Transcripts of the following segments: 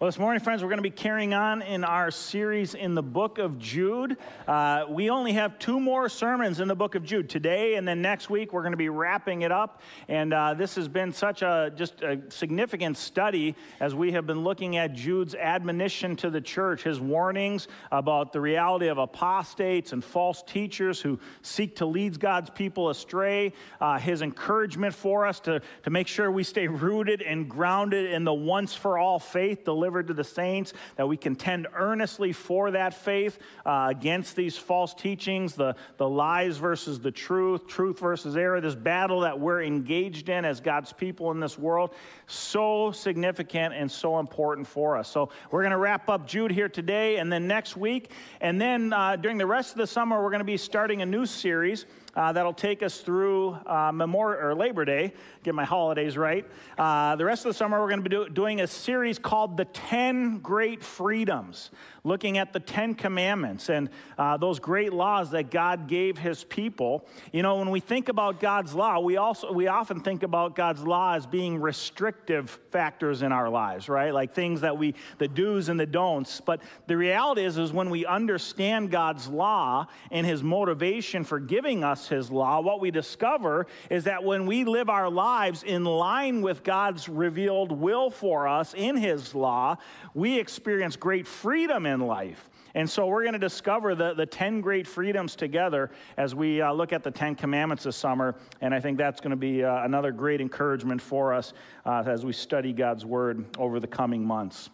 Well, this morning, friends, we're going to be carrying on in our series in the book of Jude. Uh, we only have two more sermons in the book of Jude today, and then next week we're going to be wrapping it up. And uh, this has been such a just a significant study as we have been looking at Jude's admonition to the church, his warnings about the reality of apostates and false teachers who seek to lead God's people astray, uh, his encouragement for us to, to make sure we stay rooted and grounded in the once for all faith delivered delivered to the saints, that we contend earnestly for that faith uh, against these false teachings, the, the lies versus the truth, truth versus error, this battle that we're engaged in as God's people in this world. So significant and so important for us. So we're going to wrap up Jude here today and then next week. And then uh, during the rest of the summer, we're going to be starting a new series uh, that'll take us through uh, Memorial or Labor Day. Get my holidays right. Uh, the rest of the summer, we're going to be do, doing a series called "The Ten Great Freedoms," looking at the Ten Commandments and uh, those great laws that God gave His people. You know, when we think about God's law, we also we often think about God's law as being restrictive factors in our lives, right? Like things that we the do's and the don'ts. But the reality is, is when we understand God's law and His motivation for giving us his law, what we discover is that when we live our lives in line with God's revealed will for us in his law, we experience great freedom in life. And so we're going to discover the, the 10 great freedoms together as we uh, look at the 10 commandments this summer. And I think that's going to be uh, another great encouragement for us uh, as we study God's word over the coming months.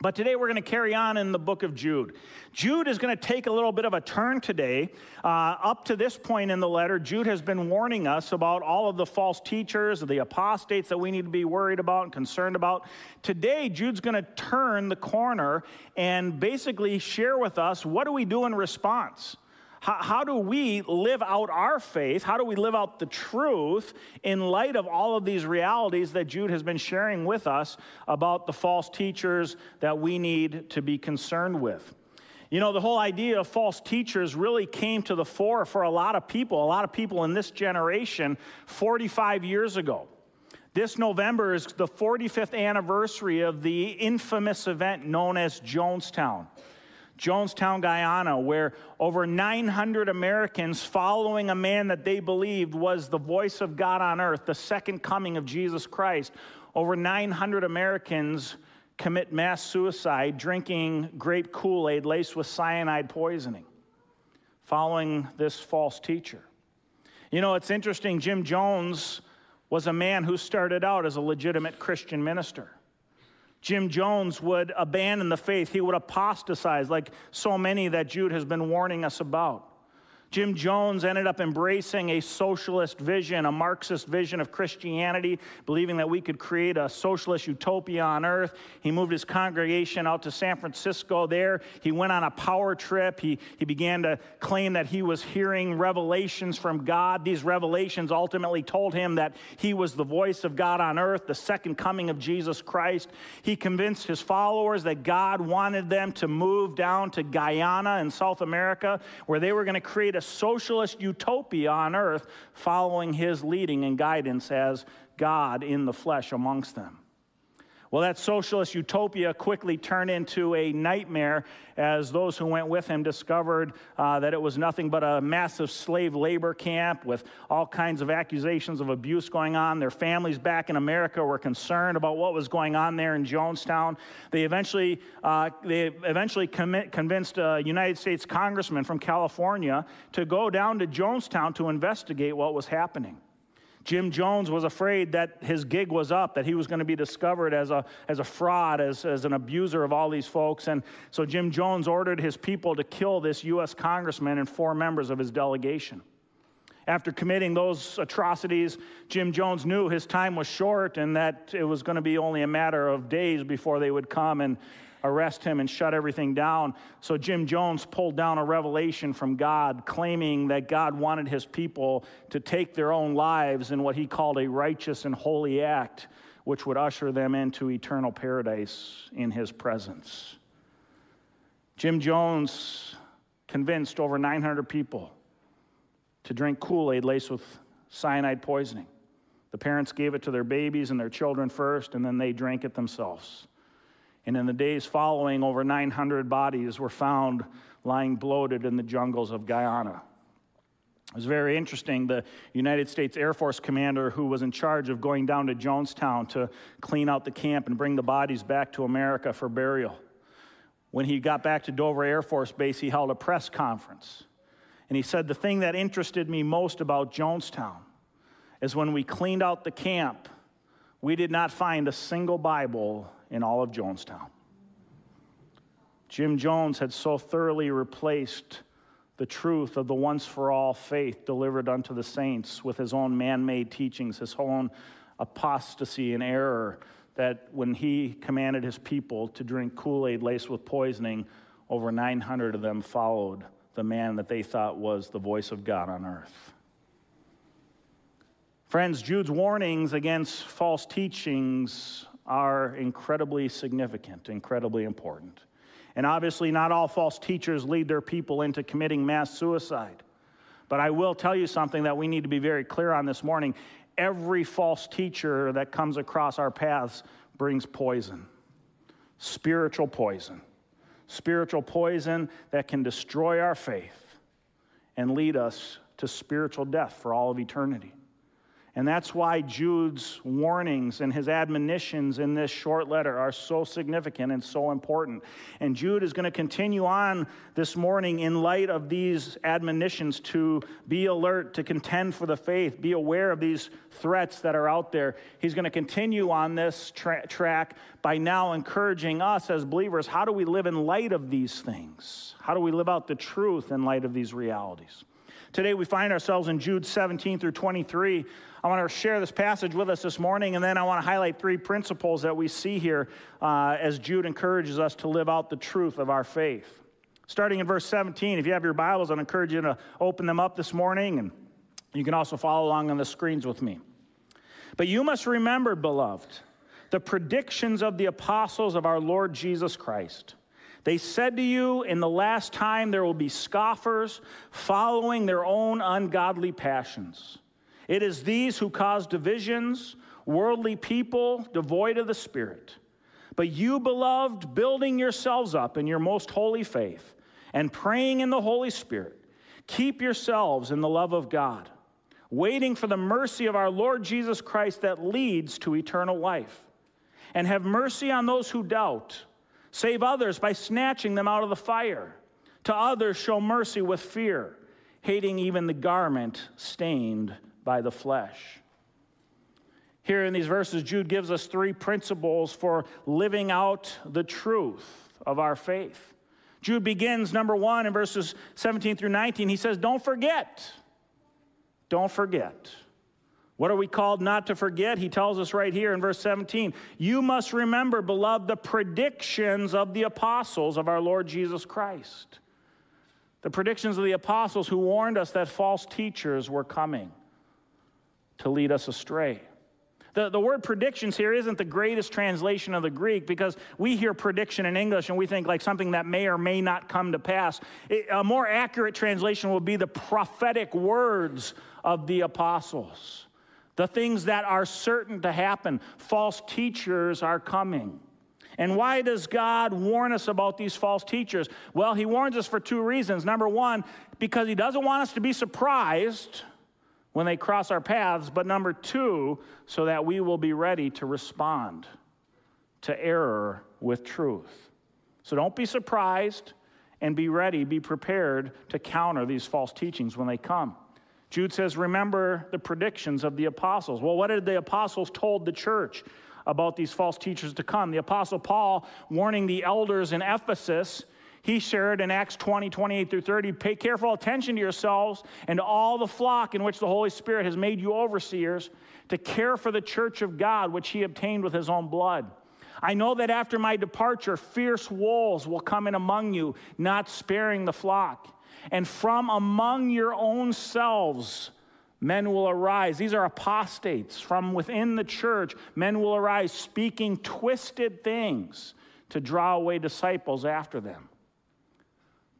But today we're going to carry on in the book of Jude. Jude is going to take a little bit of a turn today. Uh, up to this point in the letter, Jude has been warning us about all of the false teachers, the apostates that we need to be worried about and concerned about. Today, Jude's going to turn the corner and basically share with us what do we do in response? How, how, do we live out our faith? How do we live out the truth in light of all of these realities that Jude has been sharing with us about the false teachers that we need to be concerned with? You know, the whole idea of false teachers really came to the fore for a lot of people, a lot of people in this generation 45 years ago. This November is the 45th anniversary of the infamous event known as Jonestown. Jonestown, Guyana, where over 900 Americans, following a man that they believed was the voice of God on earth, the second coming of Jesus Christ, over 900 Americans commit mass suicide drinking grape Kool Aid laced with cyanide poisoning, following this false teacher. You know, it's interesting, Jim Jones was a man who started out as a legitimate Christian minister. Jim Jones would abandon the faith. He would apostatize, like so many that Jude has been warning us about. Jim Jones ended up embracing a socialist vision, a Marxist vision of Christianity, believing that we could create a socialist utopia on earth. He moved his congregation out to San Francisco. There, he went on a power trip. He, he began to claim that he was hearing revelations from God. These revelations ultimately told him that he was the voice of God on earth, the second coming of Jesus Christ. He convinced his followers that God wanted them to move down to Guyana in South America, where they were going to create a socialist utopia on earth following his leading and guidance as God in the flesh amongst them. Well, that socialist utopia quickly turned into a nightmare as those who went with him discovered uh, that it was nothing but a massive slave labor camp with all kinds of accusations of abuse going on. Their families back in America were concerned about what was going on there in Jonestown. They eventually, uh, they eventually commit, convinced a United States congressman from California to go down to Jonestown to investigate what was happening. Jim Jones was afraid that his gig was up, that he was going to be discovered as a, as a fraud, as, as an abuser of all these folks. And so Jim Jones ordered his people to kill this U.S. congressman and four members of his delegation. After committing those atrocities, Jim Jones knew his time was short and that it was going to be only a matter of days before they would come and arrest him and shut everything down. So Jim Jones pulled down a revelation from God claiming that God wanted his people to take their own lives in what he called a righteous and holy act, which would usher them into eternal paradise in his presence. Jim Jones convinced over 900 people to drink Kool Aid laced with cyanide poisoning. The parents gave it to their babies and their children first, and then they drank it themselves. And in the days following, over 900 bodies were found lying bloated in the jungles of Guyana. It was very interesting. The United States Air Force commander who was in charge of going down to Jonestown to clean out the camp and bring the bodies back to America for burial. When he got back to Dover Air Force Base, he held a press conference. And he said, The thing that interested me most about Jonestown is when we cleaned out the camp, we did not find a single Bible in all of Jonestown. Jim Jones had so thoroughly replaced the truth of the once for all faith delivered unto the saints with his own man made teachings, his own apostasy and error, that when he commanded his people to drink Kool Aid laced with poisoning, over 900 of them followed the man that they thought was the voice of God on earth. Friends, Jude's warnings against false teachings are incredibly significant, incredibly important. And obviously, not all false teachers lead their people into committing mass suicide. But I will tell you something that we need to be very clear on this morning. Every false teacher that comes across our paths brings poison, spiritual poison, spiritual poison that can destroy our faith and lead us to spiritual death for all of eternity. And that's why Jude's warnings and his admonitions in this short letter are so significant and so important. And Jude is going to continue on this morning in light of these admonitions to be alert, to contend for the faith, be aware of these threats that are out there. He's going to continue on this tra- track by now encouraging us as believers how do we live in light of these things? How do we live out the truth in light of these realities? Today we find ourselves in Jude 17 through 23. I want to share this passage with us this morning, and then I want to highlight three principles that we see here uh, as Jude encourages us to live out the truth of our faith. Starting in verse 17, if you have your Bibles, I'd encourage you to open them up this morning, and you can also follow along on the screens with me. But you must remember, beloved, the predictions of the apostles of our Lord Jesus Christ. They said to you, In the last time there will be scoffers following their own ungodly passions. It is these who cause divisions, worldly people devoid of the Spirit. But you, beloved, building yourselves up in your most holy faith and praying in the Holy Spirit, keep yourselves in the love of God, waiting for the mercy of our Lord Jesus Christ that leads to eternal life. And have mercy on those who doubt. Save others by snatching them out of the fire. To others, show mercy with fear, hating even the garment stained by the flesh. Here in these verses, Jude gives us three principles for living out the truth of our faith. Jude begins, number one, in verses 17 through 19. He says, Don't forget. Don't forget. What are we called not to forget? He tells us right here in verse 17 You must remember, beloved, the predictions of the apostles of our Lord Jesus Christ. The predictions of the apostles who warned us that false teachers were coming to lead us astray. The, the word predictions here isn't the greatest translation of the Greek because we hear prediction in English and we think like something that may or may not come to pass. It, a more accurate translation would be the prophetic words of the apostles, the things that are certain to happen. False teachers are coming. And why does God warn us about these false teachers? Well, He warns us for two reasons. Number one, because He doesn't want us to be surprised when they cross our paths, but number two, so that we will be ready to respond to error with truth. So don't be surprised and be ready, be prepared to counter these false teachings when they come. Jude says, Remember the predictions of the apostles. Well, what did the apostles told the church about these false teachers to come? The apostle Paul warning the elders in Ephesus he shared in Acts 20, 28 through 30, pay careful attention to yourselves and all the flock in which the Holy Spirit has made you overseers to care for the church of God, which he obtained with his own blood. I know that after my departure, fierce wolves will come in among you, not sparing the flock. And from among your own selves, men will arise. These are apostates. From within the church, men will arise speaking twisted things to draw away disciples after them.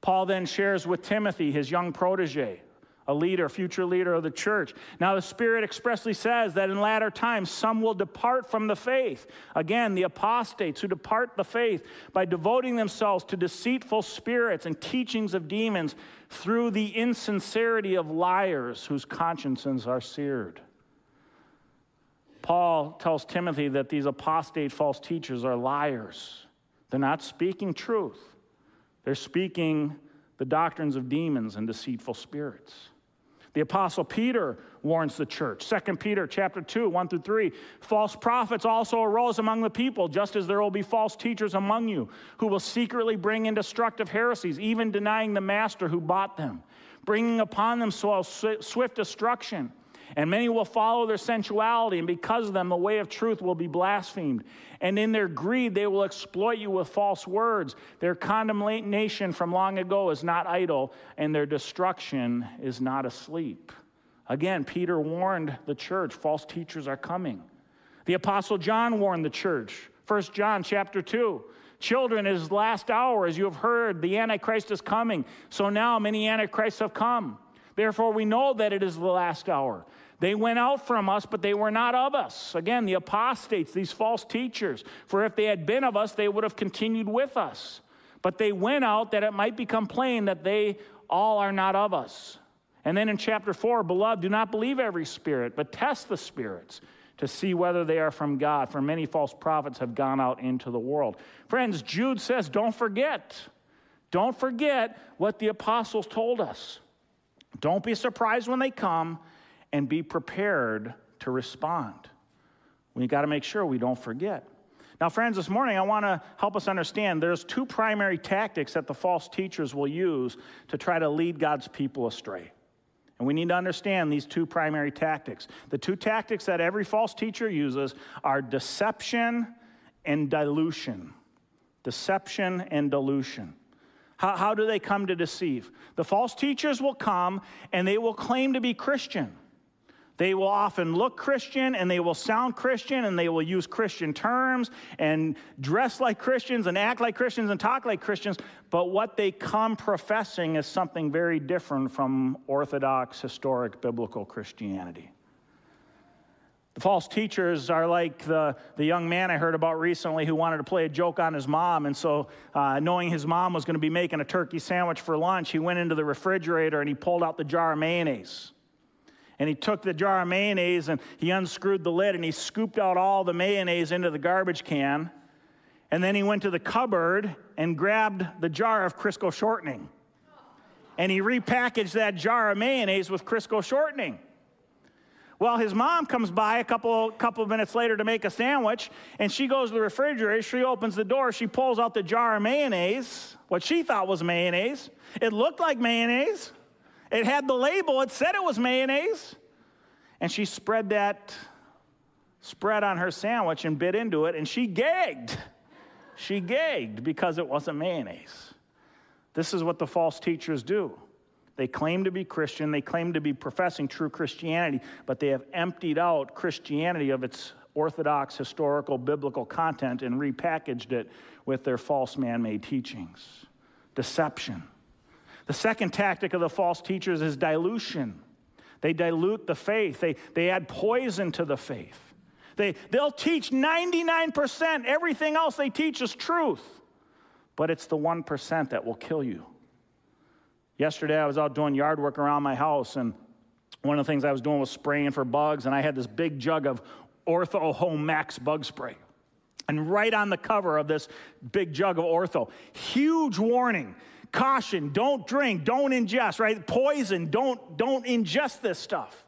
Paul then shares with Timothy, his young protege, a leader, a future leader of the church. Now, the Spirit expressly says that in latter times some will depart from the faith. Again, the apostates who depart the faith by devoting themselves to deceitful spirits and teachings of demons through the insincerity of liars whose consciences are seared. Paul tells Timothy that these apostate false teachers are liars. They're not speaking truth, they're speaking the doctrines of demons and deceitful spirits. The apostle Peter warns the church. 2 Peter chapter 2, 1 through 3. False prophets also arose among the people, just as there will be false teachers among you, who will secretly bring in destructive heresies, even denying the master who bought them, bringing upon themselves swift destruction. And many will follow their sensuality, and because of them, the way of truth will be blasphemed. And in their greed, they will exploit you with false words. Their condemnation from long ago is not idle, and their destruction is not asleep. Again, Peter warned the church false teachers are coming. The apostle John warned the church. 1 John chapter 2. Children, it is the last hour, as you have heard, the Antichrist is coming. So now many Antichrists have come. Therefore, we know that it is the last hour. They went out from us, but they were not of us. Again, the apostates, these false teachers. For if they had been of us, they would have continued with us. But they went out that it might become plain that they all are not of us. And then in chapter 4, beloved, do not believe every spirit, but test the spirits to see whether they are from God. For many false prophets have gone out into the world. Friends, Jude says, don't forget. Don't forget what the apostles told us. Don't be surprised when they come and be prepared to respond. We got to make sure we don't forget. Now, friends, this morning I want to help us understand there's two primary tactics that the false teachers will use to try to lead God's people astray. And we need to understand these two primary tactics. The two tactics that every false teacher uses are deception and dilution. Deception and dilution. How, how do they come to deceive? The false teachers will come and they will claim to be Christian. They will often look Christian and they will sound Christian and they will use Christian terms and dress like Christians and act like Christians and talk like Christians. But what they come professing is something very different from Orthodox, historic, biblical Christianity. The false teachers are like the, the young man I heard about recently who wanted to play a joke on his mom. And so, uh, knowing his mom was going to be making a turkey sandwich for lunch, he went into the refrigerator and he pulled out the jar of mayonnaise. And he took the jar of mayonnaise and he unscrewed the lid and he scooped out all the mayonnaise into the garbage can. And then he went to the cupboard and grabbed the jar of Crisco shortening. And he repackaged that jar of mayonnaise with Crisco shortening. Well, his mom comes by a couple, couple of minutes later to make a sandwich, and she goes to the refrigerator. She opens the door. She pulls out the jar of mayonnaise, what she thought was mayonnaise. It looked like mayonnaise. It had the label, it said it was mayonnaise. And she spread that spread on her sandwich and bit into it, and she gagged. She gagged because it wasn't mayonnaise. This is what the false teachers do. They claim to be Christian, they claim to be professing true Christianity, but they have emptied out Christianity of its orthodox, historical, biblical content and repackaged it with their false man made teachings. Deception. The second tactic of the false teachers is dilution. They dilute the faith, they, they add poison to the faith. They, they'll teach 99%, everything else they teach is truth, but it's the 1% that will kill you. Yesterday, I was out doing yard work around my house, and one of the things I was doing was spraying for bugs, and I had this big jug of Ortho Home Max bug spray. And right on the cover of this big jug of Ortho, huge warning caution don't drink don't ingest right? Poison don't don't ingest this stuff.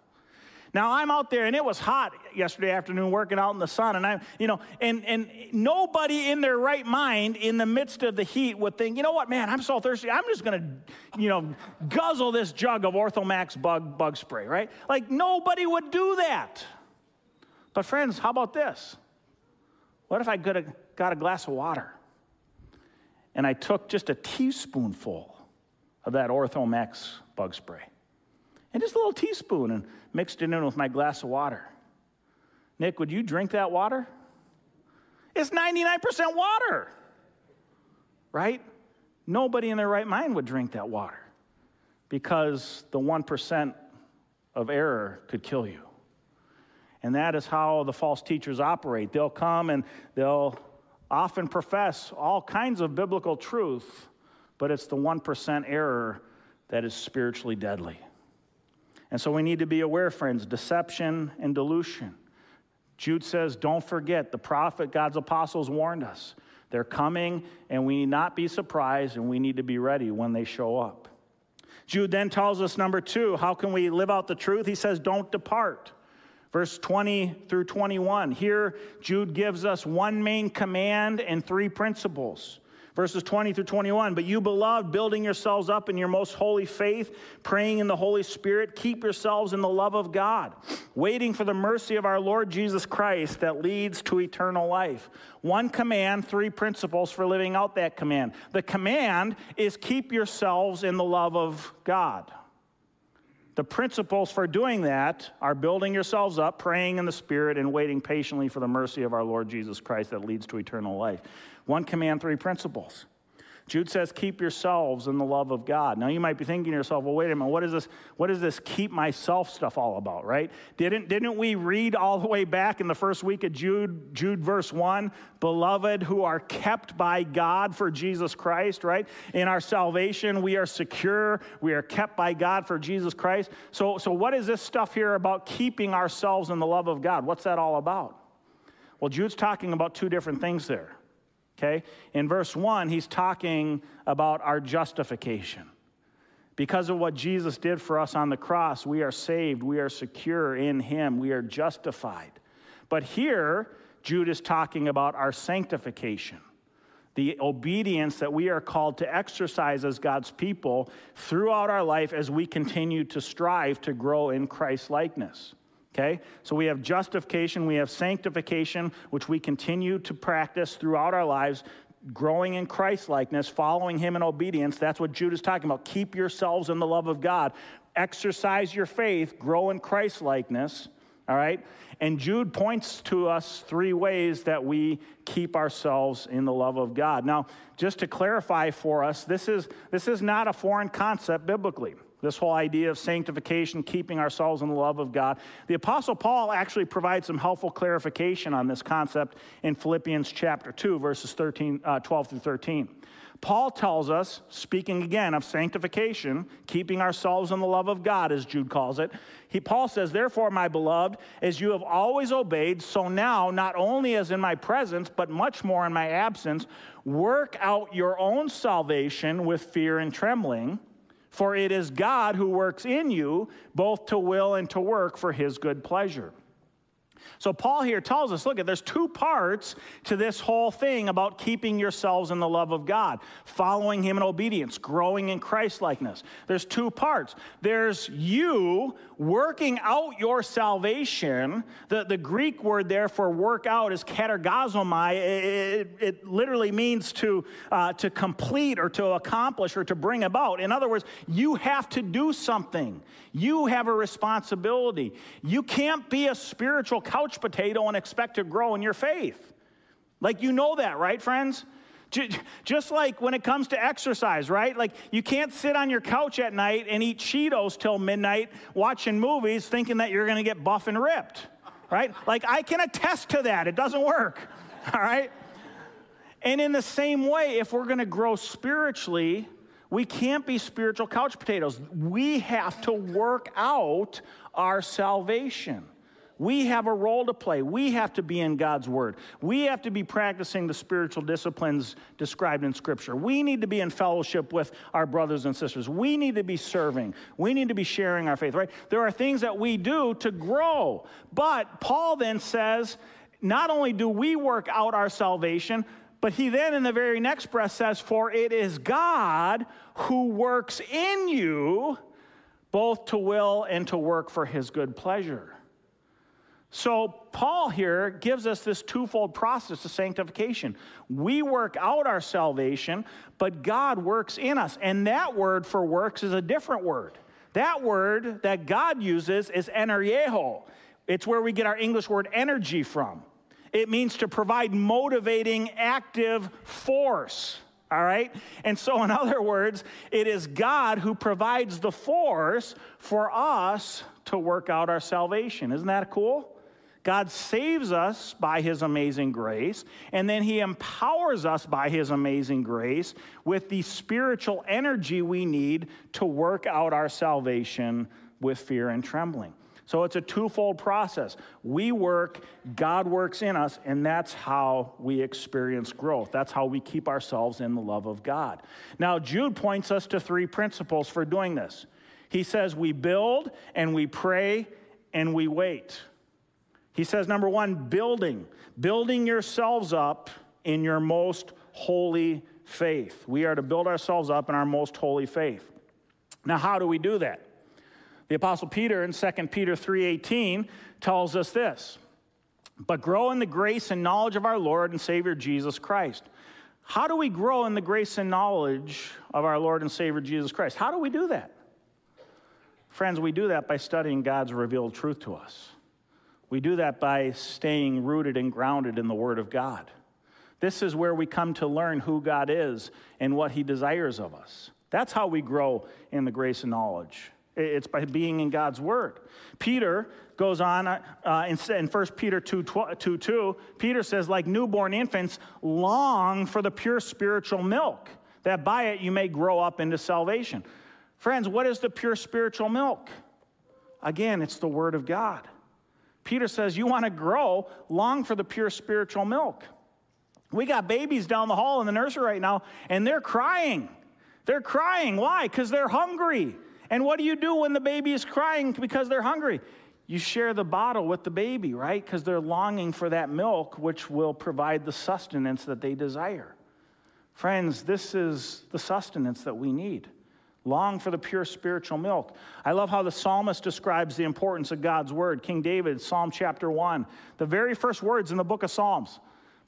Now i'm out there and it was hot yesterday afternoon working out in the sun and i you know and and nobody in their right mind in the midst of the heat would think you know what man i'm so thirsty i'm just going to you know guzzle this jug of orthomax bug bug spray right? Like nobody would do that. But friends how about this? What if i could have got a glass of water and I took just a teaspoonful of that Orthomax bug spray. And just a little teaspoon and mixed it in with my glass of water. Nick, would you drink that water? It's 99% water, right? Nobody in their right mind would drink that water. because the 1% of error could kill you. And that is how the false teachers operate. They'll come and they'll often profess all kinds of biblical truth, but it's the 1% error that is spiritually deadly. And so we need to be aware, friends, deception and delusion. Jude says, Don't forget, the prophet, God's apostles warned us. They're coming, and we need not be surprised, and we need to be ready when they show up. Jude then tells us, number two, how can we live out the truth? He says, Don't depart. Verse 20 through 21. Here, Jude gives us one main command and three principles. Verses 20 through 21. But you, beloved, building yourselves up in your most holy faith, praying in the Holy Spirit, keep yourselves in the love of God, waiting for the mercy of our Lord Jesus Christ that leads to eternal life. One command, three principles for living out that command. The command is keep yourselves in the love of God. The principles for doing that are building yourselves up, praying in the Spirit, and waiting patiently for the mercy of our Lord Jesus Christ that leads to eternal life. One command, three principles. Jude says, keep yourselves in the love of God. Now you might be thinking to yourself, well, wait a minute, what is this, what is this keep myself stuff all about, right? Didn't, didn't we read all the way back in the first week of Jude, Jude verse 1, beloved who are kept by God for Jesus Christ, right? In our salvation, we are secure, we are kept by God for Jesus Christ. So, so what is this stuff here about keeping ourselves in the love of God? What's that all about? Well, Jude's talking about two different things there. Okay? In verse 1, he's talking about our justification. Because of what Jesus did for us on the cross, we are saved, we are secure in him, we are justified. But here, Jude is talking about our sanctification, the obedience that we are called to exercise as God's people throughout our life as we continue to strive to grow in Christ likeness. Okay? So we have justification, we have sanctification, which we continue to practice throughout our lives, growing in Christ likeness, following Him in obedience. That's what Jude is talking about. Keep yourselves in the love of God, exercise your faith, grow in Christ likeness. All right? And Jude points to us three ways that we keep ourselves in the love of God. Now, just to clarify for us, this is, this is not a foreign concept biblically. This whole idea of sanctification, keeping ourselves in the love of God. The Apostle Paul actually provides some helpful clarification on this concept in Philippians chapter 2, verses 13, uh, 12 through 13. Paul tells us, speaking again of sanctification, keeping ourselves in the love of God, as Jude calls it, he, Paul says, Therefore, my beloved, as you have always obeyed, so now, not only as in my presence, but much more in my absence, work out your own salvation with fear and trembling. For it is God who works in you both to will and to work for his good pleasure. So, Paul here tells us look, there's two parts to this whole thing about keeping yourselves in the love of God, following Him in obedience, growing in Christ likeness. There's two parts. There's you working out your salvation. The, the Greek word there for work out is katergazomai. It, it, it literally means to, uh, to complete or to accomplish or to bring about. In other words, you have to do something, you have a responsibility. You can't be a spiritual couch couch potato and expect to grow in your faith. Like, you know that, right, friends? Just like when it comes to exercise, right? Like, you can't sit on your couch at night and eat Cheetos till midnight watching movies thinking that you're gonna get buff and ripped, right? Like, I can attest to that. It doesn't work, all right? And in the same way, if we're gonna grow spiritually, we can't be spiritual couch potatoes. We have to work out our salvation. We have a role to play. We have to be in God's Word. We have to be practicing the spiritual disciplines described in Scripture. We need to be in fellowship with our brothers and sisters. We need to be serving. We need to be sharing our faith, right? There are things that we do to grow. But Paul then says, not only do we work out our salvation, but he then in the very next breath says, For it is God who works in you both to will and to work for his good pleasure. So, Paul here gives us this twofold process of sanctification. We work out our salvation, but God works in us. And that word for works is a different word. That word that God uses is energeho. It's where we get our English word energy from. It means to provide motivating, active force. All right? And so, in other words, it is God who provides the force for us to work out our salvation. Isn't that cool? God saves us by his amazing grace, and then he empowers us by his amazing grace with the spiritual energy we need to work out our salvation with fear and trembling. So it's a twofold process. We work, God works in us, and that's how we experience growth. That's how we keep ourselves in the love of God. Now, Jude points us to three principles for doing this. He says we build and we pray and we wait. He says, number one, building, building yourselves up in your most holy faith. We are to build ourselves up in our most holy faith. Now, how do we do that? The apostle Peter in 2 Peter 3:18 tells us this. But grow in the grace and knowledge of our Lord and Savior Jesus Christ. How do we grow in the grace and knowledge of our Lord and Savior Jesus Christ? How do we do that? Friends, we do that by studying God's revealed truth to us. We do that by staying rooted and grounded in the Word of God. This is where we come to learn who God is and what He desires of us. That's how we grow in the grace and knowledge it's by being in God's word. Peter goes on uh, in, in 1 Peter 2, 2 2, Peter says, like newborn infants, long for the pure spiritual milk, that by it you may grow up into salvation. Friends, what is the pure spiritual milk? Again, it's the word of God. Peter says, You want to grow, long for the pure spiritual milk. We got babies down the hall in the nursery right now, and they're crying. They're crying. Why? Because they're hungry. And what do you do when the baby is crying because they're hungry? You share the bottle with the baby, right? Because they're longing for that milk, which will provide the sustenance that they desire. Friends, this is the sustenance that we need. Long for the pure spiritual milk. I love how the psalmist describes the importance of God's word. King David, Psalm chapter 1, the very first words in the book of Psalms.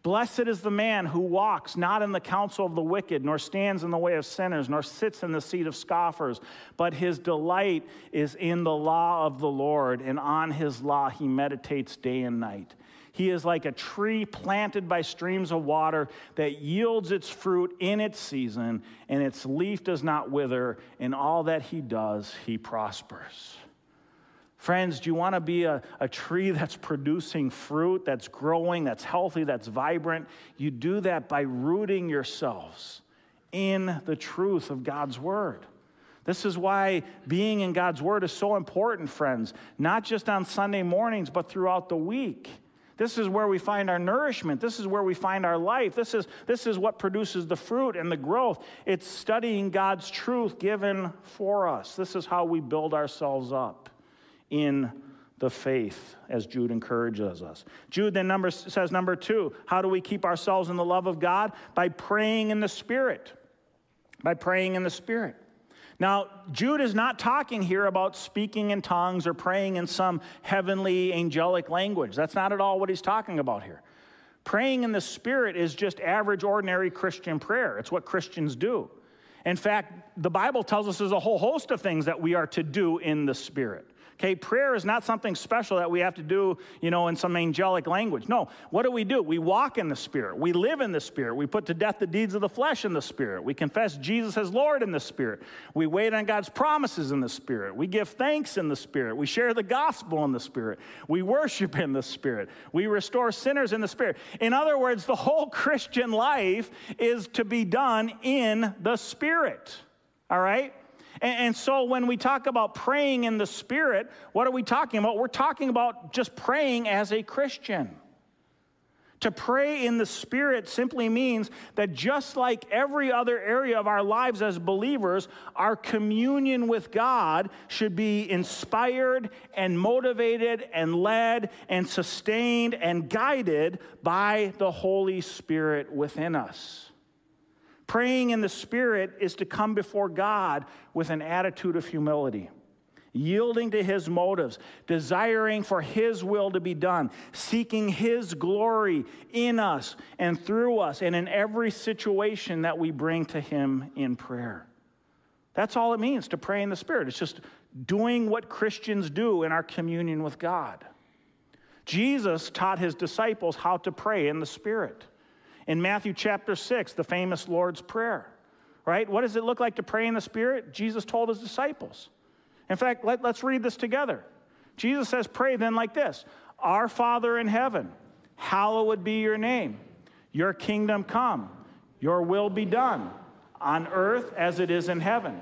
Blessed is the man who walks not in the counsel of the wicked, nor stands in the way of sinners, nor sits in the seat of scoffers, but his delight is in the law of the Lord, and on his law he meditates day and night. He is like a tree planted by streams of water that yields its fruit in its season, and its leaf does not wither. In all that he does, he prospers. Friends, do you want to be a, a tree that's producing fruit, that's growing, that's healthy, that's vibrant? You do that by rooting yourselves in the truth of God's Word. This is why being in God's Word is so important, friends, not just on Sunday mornings, but throughout the week. This is where we find our nourishment. This is where we find our life. This is, this is what produces the fruit and the growth. It's studying God's truth given for us. This is how we build ourselves up in the faith, as Jude encourages us. Jude then number, says, number two, how do we keep ourselves in the love of God? By praying in the Spirit. By praying in the Spirit. Now, Jude is not talking here about speaking in tongues or praying in some heavenly angelic language. That's not at all what he's talking about here. Praying in the Spirit is just average, ordinary Christian prayer. It's what Christians do. In fact, the Bible tells us there's a whole host of things that we are to do in the Spirit. Okay, prayer is not something special that we have to do, you know, in some angelic language. No, what do we do? We walk in the Spirit. We live in the Spirit. We put to death the deeds of the flesh in the Spirit. We confess Jesus as Lord in the Spirit. We wait on God's promises in the Spirit. We give thanks in the Spirit. We share the gospel in the Spirit. We worship in the Spirit. We restore sinners in the Spirit. In other words, the whole Christian life is to be done in the Spirit. All right? And, and so when we talk about praying in the Spirit, what are we talking about? We're talking about just praying as a Christian. To pray in the Spirit simply means that just like every other area of our lives as believers, our communion with God should be inspired and motivated and led and sustained and guided by the Holy Spirit within us. Praying in the Spirit is to come before God with an attitude of humility, yielding to His motives, desiring for His will to be done, seeking His glory in us and through us, and in every situation that we bring to Him in prayer. That's all it means to pray in the Spirit. It's just doing what Christians do in our communion with God. Jesus taught his disciples how to pray in the Spirit. In Matthew chapter 6, the famous Lord's Prayer, right? What does it look like to pray in the Spirit? Jesus told his disciples. In fact, let, us read this together. Jesus says, Pray then like this Our Father in heaven, hallowed be your name. Your kingdom come, your will be done, on earth as it is in heaven.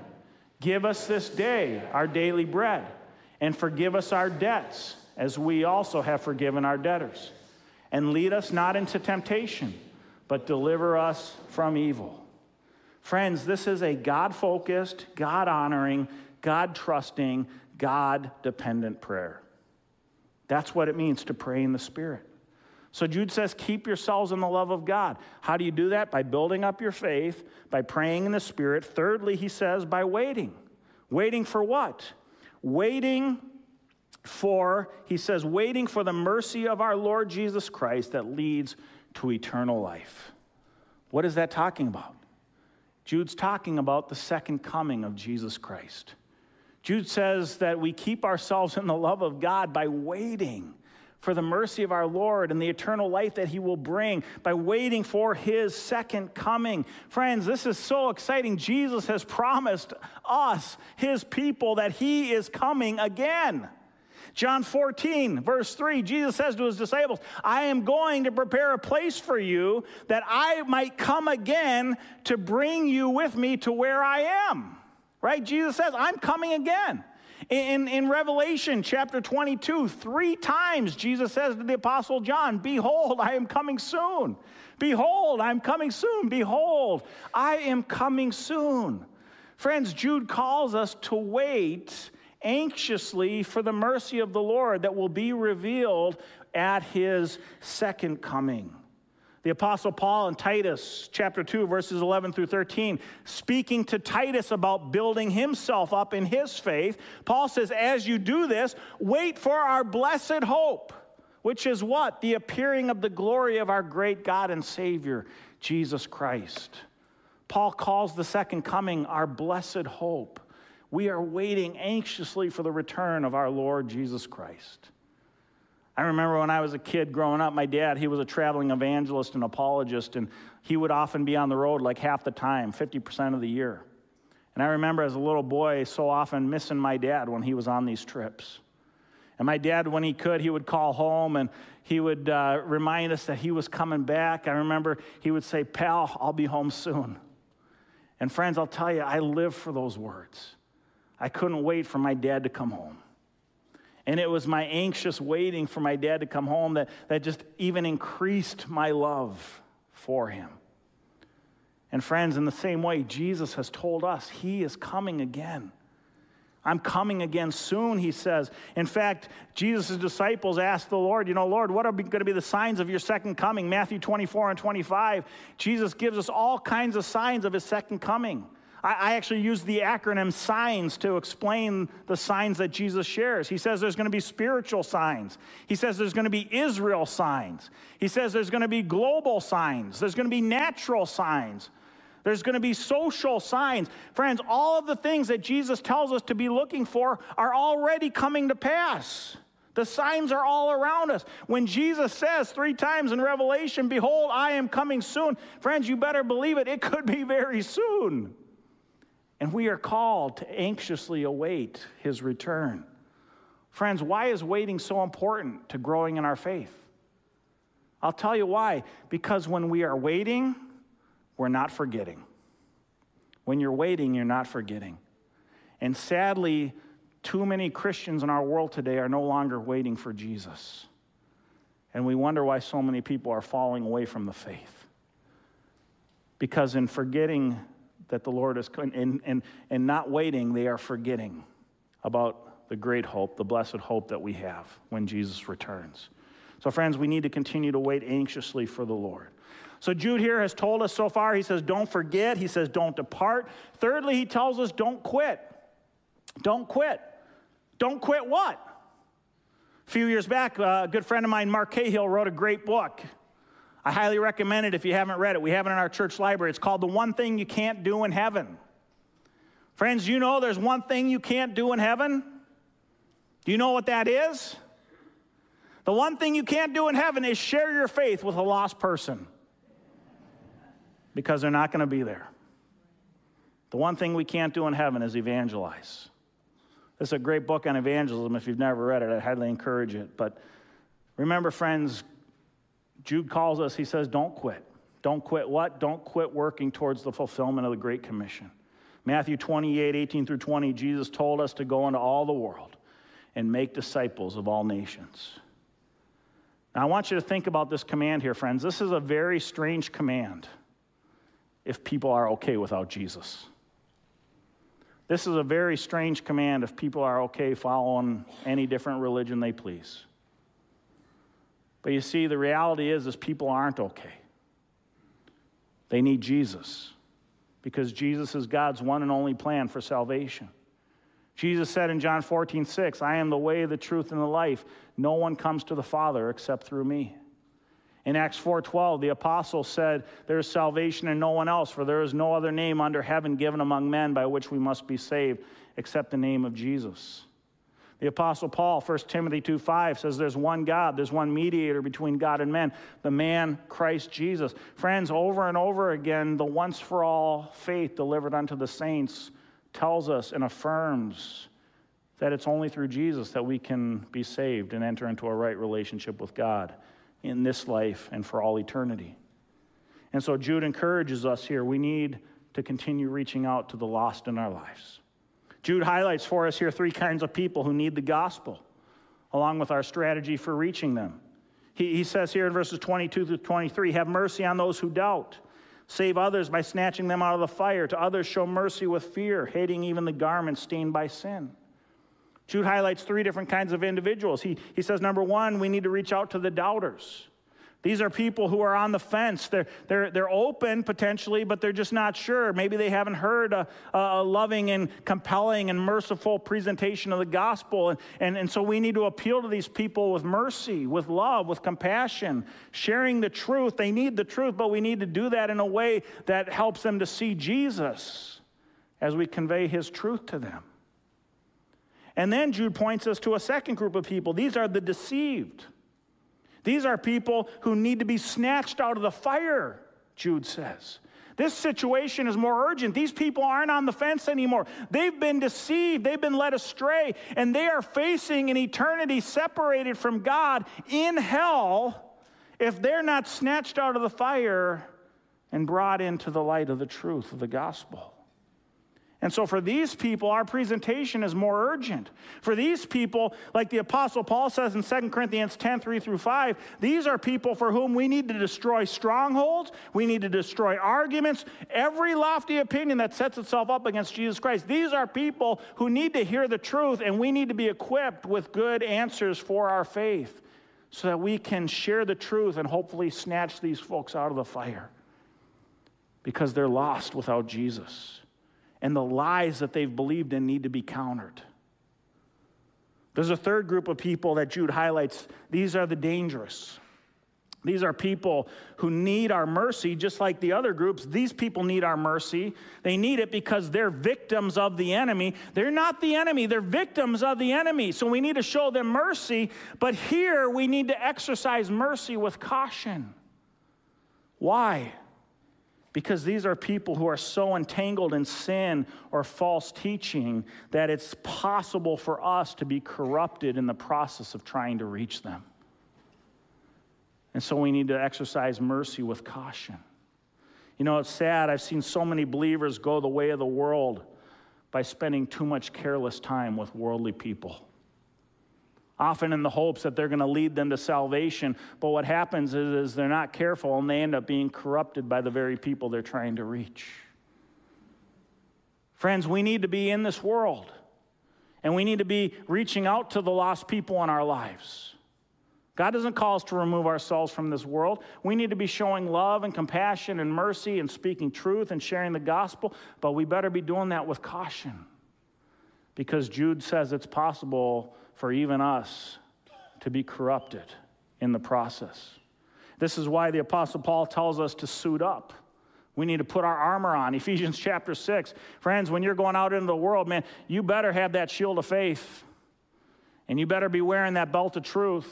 Give us this day our daily bread, and forgive us our debts, as we also have forgiven our debtors. And lead us not into temptation, but deliver us from evil. Friends, this is a God focused, God honoring, God trusting, God dependent prayer. That's what it means to pray in the Spirit. So Jude says, keep yourselves in the love of God. How do you do that? By building up your faith, by praying in the Spirit. Thirdly, he says, by waiting. Waiting for what? Waiting for, he says, waiting for the mercy of our Lord Jesus Christ that leads to eternal life. What is that talking about? Jude's talking about the second coming of Jesus Christ. Jude says that we keep ourselves in the love of God by waiting for the mercy of our Lord and the eternal life that He will bring by waiting for His second coming. Friends, this is so exciting. Jesus has promised us, His people, that He is coming again. John 14, verse 3, Jesus says to his disciples, I am going to prepare a place for you that I might come again to bring you with me to where I am. Right? Jesus says, I'm coming again. In, in Revelation chapter 22, three times Jesus says to the Apostle John, Behold, I am coming soon. Behold, I'm coming soon. Behold, I am coming soon. Friends, Jude calls us to wait anxiously for the mercy of the Lord that will be revealed at his second coming. The Apostle Paul in Titus chapter 2, verses 11 through 13, speaking to Titus about building himself up in his faith, Paul says, As you do this, wait for our blessed hope, which is what? The appearing of the glory of our great God and Savior, Jesus Christ. Paul calls the second coming our blessed hope. We are waiting anxiously for the return of our Lord Jesus Christ. I remember when I was a kid growing up, my dad, he was a traveling evangelist and apologist, and he would often be on the road like half the time, 50% of the year. And I remember as a little boy so often missing my dad when he was on these trips. And my dad, when he could, he would call home and he would uh, remind us that he was coming back. I remember he would say, Pal, I'll be home soon. And friends, I'll tell you, I live for those words. I couldn't wait for my dad to come home. And it was my anxious waiting for my dad to come home that, that just even increased my love for him. And friends, in the same way, Jesus has told us he is coming again. I'm coming again soon, he says. In fact, Jesus' disciples asked the Lord, You know, Lord, what are going to be the signs of your second coming? Matthew 24 and 25. Jesus gives us all kinds of signs of his second coming. I, I actually use the acronym SIGNS to explain the signs that Jesus shares. He says there's going to be spiritual signs. He says there's going to be Israel signs. He says there's going to be global signs. There's going to be natural signs. There's going to be social signs. Friends, all of the things that Jesus tells us to be looking for are already coming to pass. The signs are all around us. When Jesus says three times in Revelation, Behold, I am coming soon, friends, you better believe it. It could be very soon. And we are called to anxiously await his return. Friends, why is waiting so important to growing in our faith? I'll tell you why. Because when we are waiting, we're not forgetting. When you're waiting, you're not forgetting. And sadly, too many Christians in our world today are no longer waiting for Jesus. And we wonder why so many people are falling away from the faith. Because in forgetting that the Lord is, and, and, and not waiting, they are forgetting about the great hope, the blessed hope that we have when Jesus returns. So, friends, we need to continue to wait anxiously for the Lord. So, Jude here has told us so far, he says, don't forget. He says, don't depart. Thirdly, he tells us, don't quit. Don't quit. Don't quit what? A few years back, a good friend of mine, Mark Cahill, wrote a great book. I highly recommend it if you haven't read it. We have it in our church library. It's called The One Thing You Can't Do in Heaven. Friends, you know there's one thing you can't do in heaven? Do you know what that is? The one thing you can't do in heaven is share your faith with a lost person. because they're not going to be there. The one thing we can't do in heaven is evangelize. This is a great book on evangelism. If you've never read it, I highly encourage it. But remember, friends, Jude calls us, he says, don't quit. Don't quit what? Don't quit working towards the fulfillment of the Great Commission. Matthew 28, 18 through 20, Jesus told us to go into all the world and make disciples of all nations. Now, I want you to think about this command here, friends. This is a very strange command if people are okay without Jesus. This is a very strange command if people are okay following any different religion they please. But you see, the reality is, is people aren't okay. They need Jesus because Jesus is God's one and only plan for salvation. Jesus said in John 14, 6, I am the way, the truth, and the life. No one comes to the Father except through me. In Acts 4:12, the apostle said, There is salvation in no one else, for there is no other name under heaven given among men by which we must be saved, except the name of Jesus. The apostle Paul, 1 Timothy 2:5, says there's one God, there's one mediator between God and men, the man Christ Jesus. Friends, over and over again, the once for all faith delivered unto the saints tells us and affirms that it's only through Jesus that we can be saved and enter into a right relationship with God in this life and for all eternity. And so Jude encourages us here we need to continue reaching out to the lost in our lives. Jude highlights for us here three kinds of people who need the gospel, along with our strategy for reaching them. He, he says here in verses 22 through 23 have mercy on those who doubt. Save others by snatching them out of the fire. To others, show mercy with fear, hating even the garments stained by sin. Jude highlights three different kinds of individuals. He, he says, number one, we need to reach out to the doubters. These are people who are on the fence. They're, they're, they're open potentially, but they're just not sure. Maybe they haven't heard a, a loving and compelling and merciful presentation of the gospel. And, and, and so we need to appeal to these people with mercy, with love, with compassion, sharing the truth. They need the truth, but we need to do that in a way that helps them to see Jesus as we convey his truth to them. And then Jude points us to a second group of people. These are the deceived. These are people who need to be snatched out of the fire, Jude says. This situation is more urgent. These people aren't on the fence anymore. They've been deceived, they've been led astray, and they are facing an eternity separated from God in hell if they're not snatched out of the fire and brought into the light of the truth of the gospel. And so, for these people, our presentation is more urgent. For these people, like the Apostle Paul says in 2 Corinthians 10 3 through 5, these are people for whom we need to destroy strongholds, we need to destroy arguments, every lofty opinion that sets itself up against Jesus Christ. These are people who need to hear the truth, and we need to be equipped with good answers for our faith so that we can share the truth and hopefully snatch these folks out of the fire because they're lost without Jesus and the lies that they've believed in need to be countered. There's a third group of people that Jude highlights. These are the dangerous. These are people who need our mercy, just like the other groups. These people need our mercy. They need it because they're victims of the enemy. They're not the enemy, they're victims of the enemy. So we need to show them mercy. But here we need to exercise mercy with caution. Why? Because these are people who are so entangled in sin or false teaching that it's possible for us to be corrupted in the process of trying to reach them. And so we need to exercise mercy with caution. You know, it's sad. I've seen so many believers go the way of the world by spending too much careless time with worldly people often in the hopes that they're going to lead them to salvation. But what happens is, is they're not careful and they end up being corrupted by the very people they're trying to reach. Friends, we need to be in this world and we need to be reaching out to the lost people in our lives. God doesn't call us to remove ourselves from this world. We need to be showing love and compassion and mercy and speaking truth and sharing the gospel, but we better be doing that with caution. Because Jude says it's possible for even us to be corrupted in the process. This is why the Apostle Paul tells us to suit up. We need to put our armor on. Ephesians chapter 6. Friends, when you're going out into the world, man, you better have that shield of faith. And you better be wearing that belt of truth.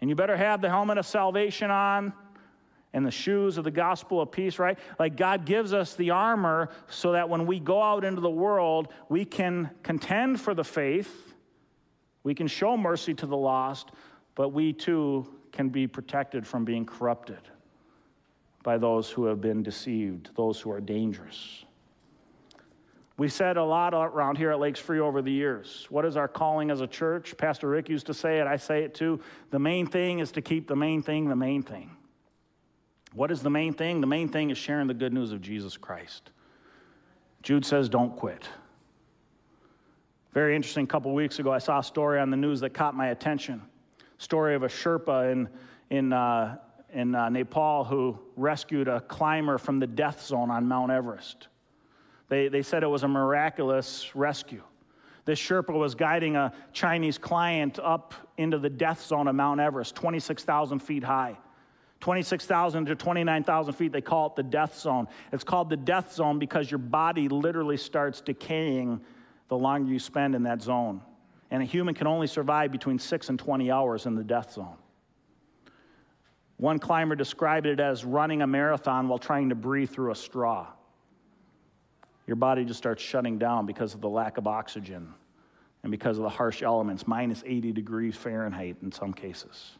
And you better have the helmet of salvation on. and the shoes of the gospel of peace, right? Like God gives us the armor so that when we go out into the world, we can contend for the faith, we can show mercy to the lost, but we too can be protected from being corrupted by those who have been deceived, those who are dangerous. We said a lot around here at Lakes Free over the years. What is our calling as a church? Pastor Rick used to say it, I say it too. The main thing is to keep the main thing the main thing. What is the main thing? The main thing is sharing the good news of Jesus Christ. Jude says, don't quit. Very interesting. A couple weeks ago, I saw a story on the news that caught my attention. Story of a Sherpa in, in, uh, in uh, Nepal who rescued a climber from the death zone on Mount Everest. They, they said it was a miraculous rescue. This Sherpa was guiding a Chinese client up into the death zone of Mount Everest, 26,000 feet high. 26,000 to 29,000 feet, they call it the death zone. It's called the death zone because your body literally starts decaying the longer you spend in that zone. And a human can only survive between 6 and 20 hours in the death zone. One climber described it as running a marathon while trying to breathe through a straw. Your body just starts shutting down because of the lack of oxygen and because of the harsh elements, minus 80 degrees Fahrenheit in some cases.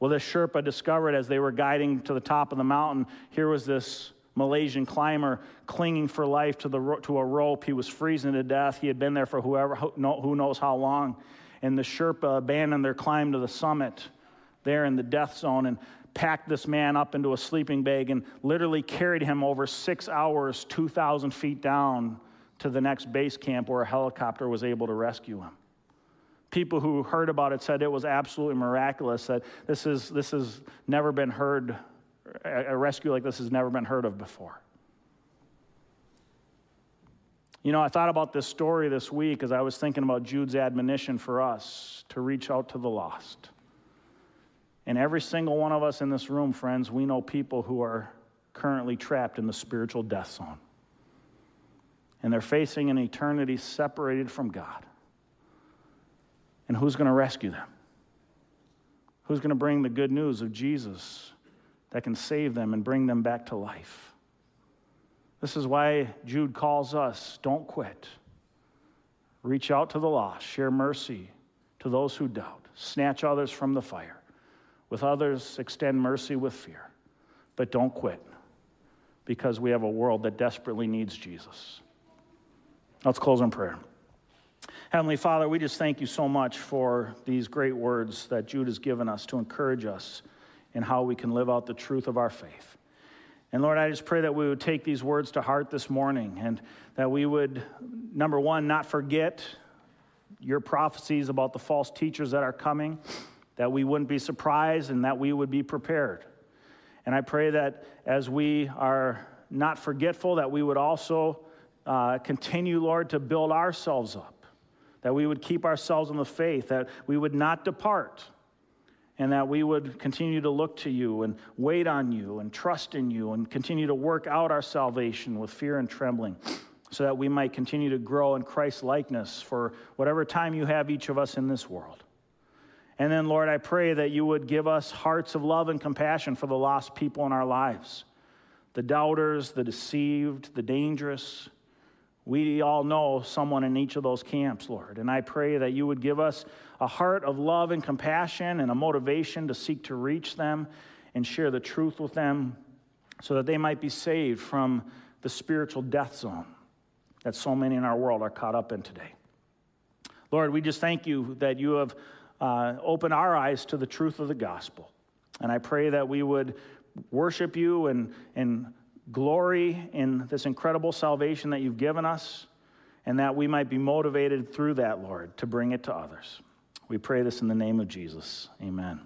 Well, this Sherpa discovered as they were guiding to the top of the mountain, here was this Malaysian climber clinging for life to, the, to a rope. He was freezing to death. He had been there for whoever, who knows how long. And the Sherpa abandoned their climb to the summit there in the death zone and packed this man up into a sleeping bag and literally carried him over six hours, 2,000 feet down to the next base camp where a helicopter was able to rescue him people who heard about it said it was absolutely miraculous that this is this has never been heard a rescue like this has never been heard of before. You know i thought about this story this week as i was thinking about jude's admonition for us to reach out to the lost. And every single one of us in this room friends we know people who are currently trapped in the spiritual death zone. And they're facing an eternity separated from god. And who's going to rescue them? Who's going to bring the good news of Jesus that can save them and bring them back to life? This is why Jude calls us don't quit. Reach out to the lost, share mercy to those who doubt, snatch others from the fire. With others, extend mercy with fear. But don't quit because we have a world that desperately needs Jesus. Let's close in prayer. Heavenly Father, we just thank you so much for these great words that Jude has given us to encourage us in how we can live out the truth of our faith. And Lord, I just pray that we would take these words to heart this morning and that we would, number one, not forget your prophecies about the false teachers that are coming, that we wouldn't be surprised and that we would be prepared. And I pray that as we are not forgetful, that we would also uh, continue, Lord, to build ourselves up that we would keep ourselves in the faith, that we would not depart, and that we would continue to look to you and wait on you and trust in you and continue to work out our salvation with fear and trembling so that we might continue to grow in Christ's likeness for whatever time you have each of us in this world. And then, Lord, I pray that you would give us hearts of love and compassion for the lost people in our lives the doubters, the deceived, the dangerous we all know someone in each of those camps, Lord. And I pray that you would give us a heart of love and compassion and a motivation to seek to reach them and share the truth with them so that they might be saved from the spiritual death zone that so many in our world are caught up in today. Lord, we just thank you that you have uh, opened our eyes to the truth of the gospel. And I pray that we would worship you and, and glory in this incredible salvation that you've given us, and that we might be motivated through that, Lord, to bring it to others. We pray this in the name of Jesus. Amen.